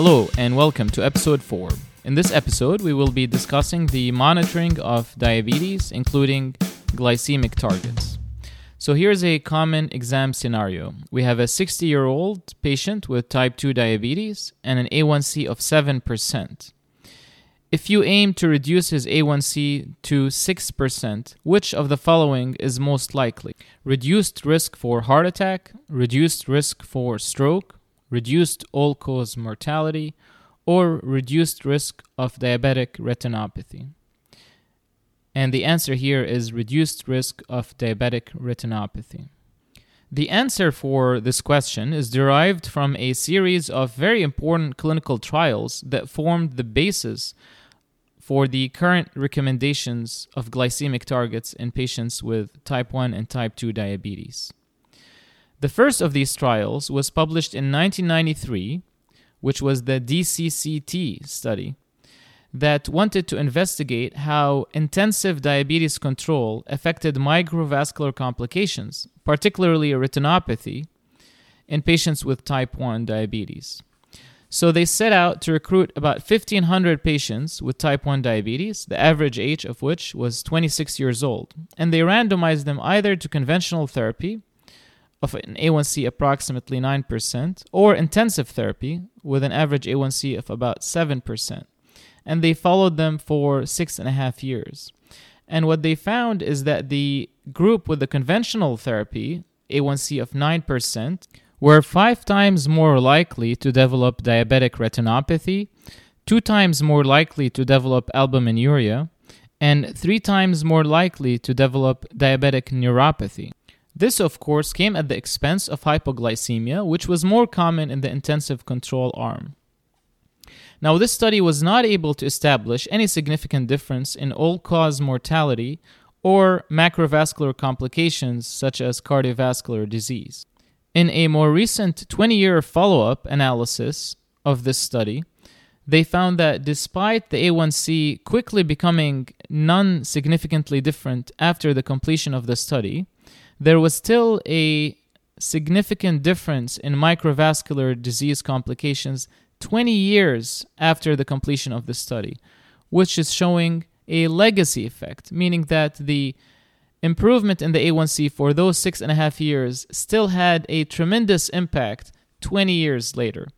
Hello, and welcome to episode 4. In this episode, we will be discussing the monitoring of diabetes, including glycemic targets. So, here's a common exam scenario we have a 60 year old patient with type 2 diabetes and an A1C of 7%. If you aim to reduce his A1C to 6%, which of the following is most likely? Reduced risk for heart attack, reduced risk for stroke, reduced all cause mortality, or reduced risk of diabetic retinopathy? And the answer here is reduced risk of diabetic retinopathy. The answer for this question is derived from a series of very important clinical trials that formed the basis for the current recommendations of glycemic targets in patients with type 1 and type 2 diabetes. The first of these trials was published in 1993, which was the DCCT study, that wanted to investigate how intensive diabetes control affected microvascular complications, particularly retinopathy, in patients with type 1 diabetes. So they set out to recruit about 1,500 patients with type 1 diabetes, the average age of which was 26 years old, and they randomized them either to conventional therapy of an A1C approximately 9%, or intensive therapy with an average A1C of about 7%. And they followed them for six and a half years. And what they found is that the group with the conventional therapy, A1C of 9%, were five times more likely to develop diabetic retinopathy, two times more likely to develop albuminuria, and three times more likely to develop diabetic neuropathy. This, of course, came at the expense of hypoglycemia, which was more common in the intensive control arm. Now, this study was not able to establish any significant difference in all cause mortality or macrovascular complications such as cardiovascular disease. In a more recent 20 year follow up analysis of this study, they found that despite the A1C quickly becoming non significantly different after the completion of the study, there was still a significant difference in microvascular disease complications 20 years after the completion of the study, which is showing a legacy effect, meaning that the improvement in the A1C for those six and a half years still had a tremendous impact 20 years later.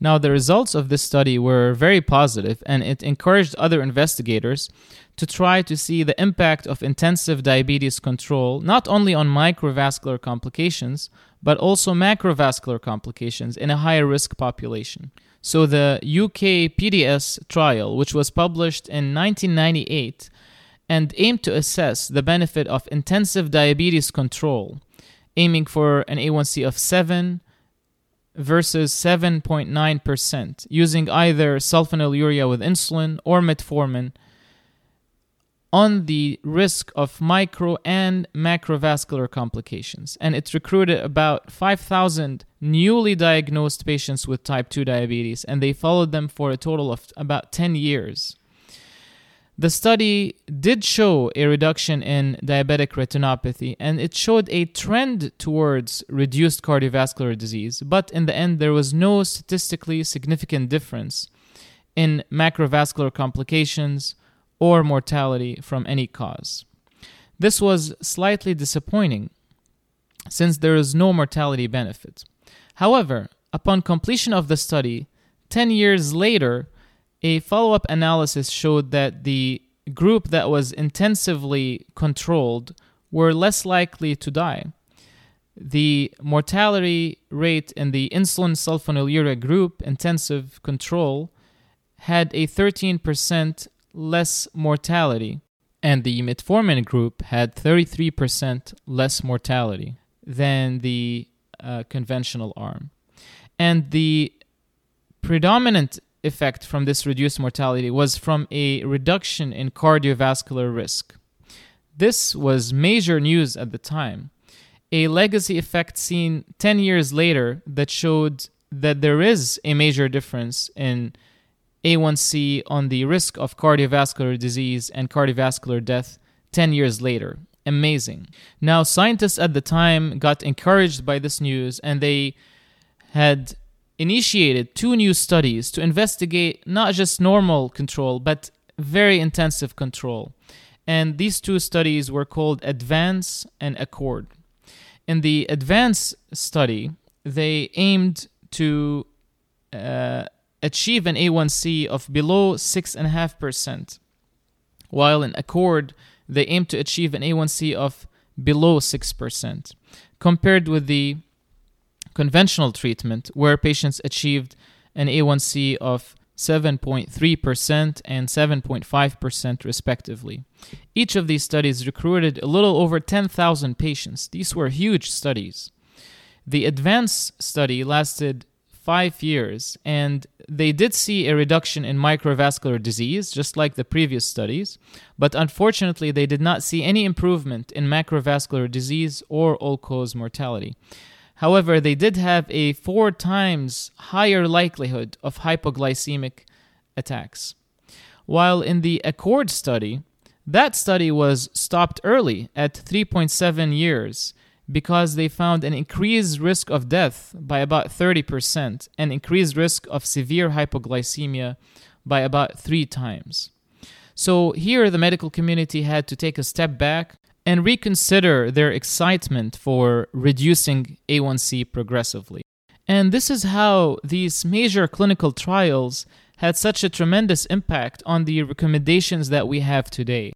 Now, the results of this study were very positive, and it encouraged other investigators to try to see the impact of intensive diabetes control not only on microvascular complications, but also macrovascular complications in a higher risk population. So, the UK PDS trial, which was published in 1998 and aimed to assess the benefit of intensive diabetes control, aiming for an A1C of 7 versus 7.9% using either sulfonylurea with insulin or metformin on the risk of micro and macrovascular complications. And it recruited about 5,000 newly diagnosed patients with type 2 diabetes, and they followed them for a total of about 10 years. The study did show a reduction in diabetic retinopathy and it showed a trend towards reduced cardiovascular disease, but in the end, there was no statistically significant difference in macrovascular complications or mortality from any cause. This was slightly disappointing since there is no mortality benefit. However, upon completion of the study, 10 years later, a follow up analysis showed that the group that was intensively controlled were less likely to die. The mortality rate in the insulin sulfonylurea group, intensive control, had a 13% less mortality, and the metformin group had 33% less mortality than the uh, conventional arm. And the predominant effect from this reduced mortality was from a reduction in cardiovascular risk. This was major news at the time. A legacy effect seen 10 years later that showed that there is a major difference in A1C on the risk of cardiovascular disease and cardiovascular death 10 years later. Amazing. Now, scientists at the time got encouraged by this news and they had initiated two new studies to investigate not just normal control, but very intensive control. And these two studies were called Advance and Accord. In the Advance study, they aimed to uh, achieve an A1C of below 6.5%, while in Accord, they aimed to achieve an A1C of below 6%, compared with the conventional treatment, where patients achieved an A1C of 7.3% and 7.5% respectively. Each of these studies recruited a little over 10,000 patients. These were huge studies. The ADVANCE study lasted five years, and they did see a reduction in microvascular disease, just like the previous studies, but unfortunately, they did not see any improvement in macrovascular disease or all cause mortality. However, they did have a four times higher likelihood of hypoglycemic attacks. While in the Accord study, that study was stopped early at 3.7 years because they found an increased risk of death by about 30% and increased risk of severe hypoglycemia by about three times. So here the medical community had to take a step back and reconsider their excitement for reducing A1C progressively. And this is how these major clinical trials had such a tremendous impact on the recommendations that we have today.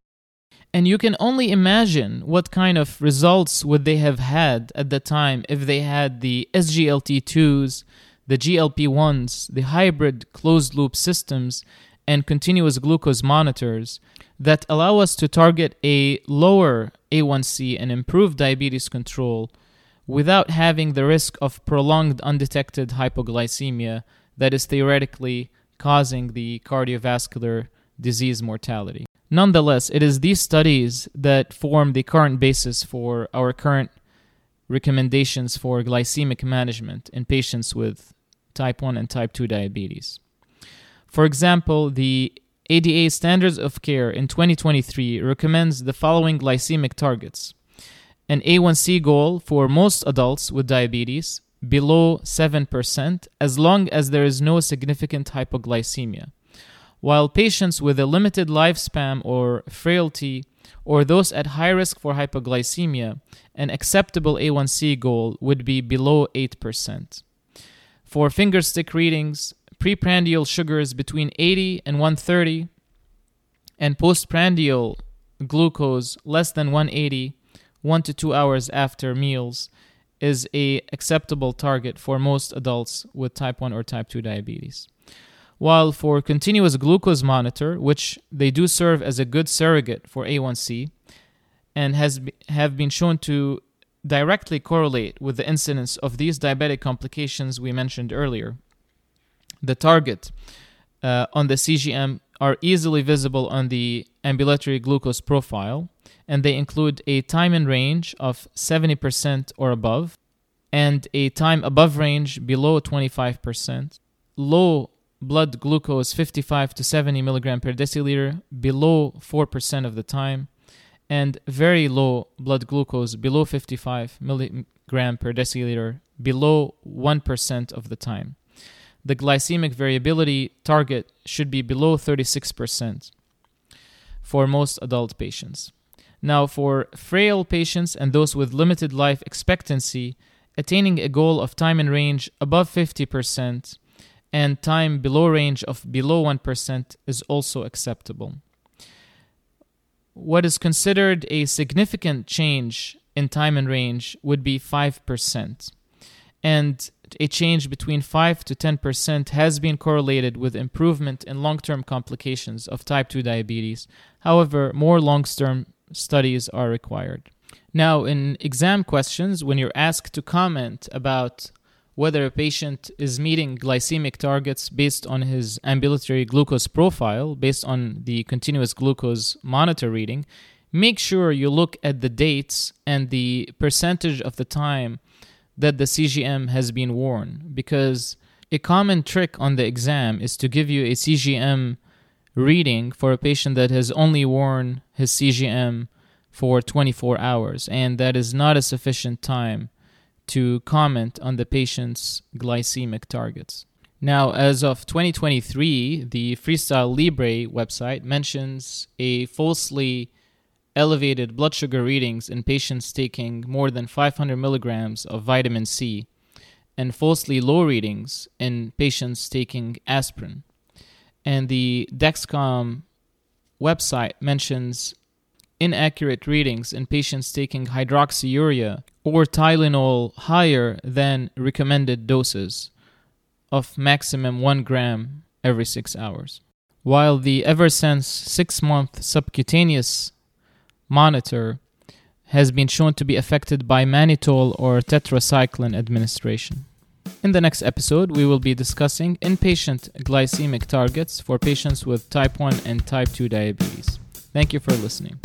And you can only imagine what kind of results would they have had at the time if they had the SGLT2s, the GLP1s, the hybrid closed loop systems, and continuous glucose monitors that allow us to target a lower A1C and improve diabetes control without having the risk of prolonged undetected hypoglycemia that is theoretically causing the cardiovascular disease mortality. Nonetheless, it is these studies that form the current basis for our current recommendations for glycemic management in patients with type 1 and type 2 diabetes. For example, the ADA Standards of Care in 2023 recommends the following glycemic targets an A1C goal for most adults with diabetes below 7% as long as there is no significant hypoglycemia, while patients with a limited lifespan or frailty or those at high risk for hypoglycemia, an acceptable A1C goal would be below 8%. For fingerstick readings, preprandial sugars between 80 and 130, and postprandial glucose less than 180, one to two hours after meals, is a acceptable target for most adults with type 1 or type 2 diabetes. While for continuous glucose monitor, which they do serve as a good surrogate for A1C and has have been shown to directly correlate with the incidence of these diabetic complications we mentioned earlier, the target uh, on the CGM are easily visible on the ambulatory glucose profile, and they include a time in range of 70% or above, and a time above range below 25%, low blood glucose 55 to 70 milligram per deciliter below 4% of the time, and very low blood glucose below 55 milligram per deciliter below 1% of the time the glycemic variability target should be below 36% for most adult patients. Now, for frail patients and those with limited life expectancy, attaining a goal of time in range above 50% and time below range of below 1% is also acceptable. What is considered a significant change in time and range would be 5%. And a change between 5 to 10% has been correlated with improvement in long term complications of type 2 diabetes. However, more long term studies are required. Now, in exam questions, when you're asked to comment about whether a patient is meeting glycemic targets based on his ambulatory glucose profile, based on the continuous glucose monitor reading, make sure you look at the dates and the percentage of the time that the CGM has been worn because a common trick on the exam is to give you a CGM reading for a patient that has only worn his CGM for 24 hours, and that is not a sufficient time to comment on the patient's glycemic targets. Now, as of 2023, the Freestyle Libre website mentions a falsely elevated blood sugar readings in patients taking more than 500 milligrams of vitamin C and falsely low readings in patients taking aspirin. And the Dexcom website mentions inaccurate readings in patients taking hydroxyurea or Tylenol higher than recommended doses of maximum 1 gram every 6 hours. While the Eversense 6 month subcutaneous monitor has been shown to be affected by mannitol or tetracycline administration. In the next episode, we will be discussing inpatient glycemic targets for patients with type 1 and type 2 diabetes. Thank you for listening.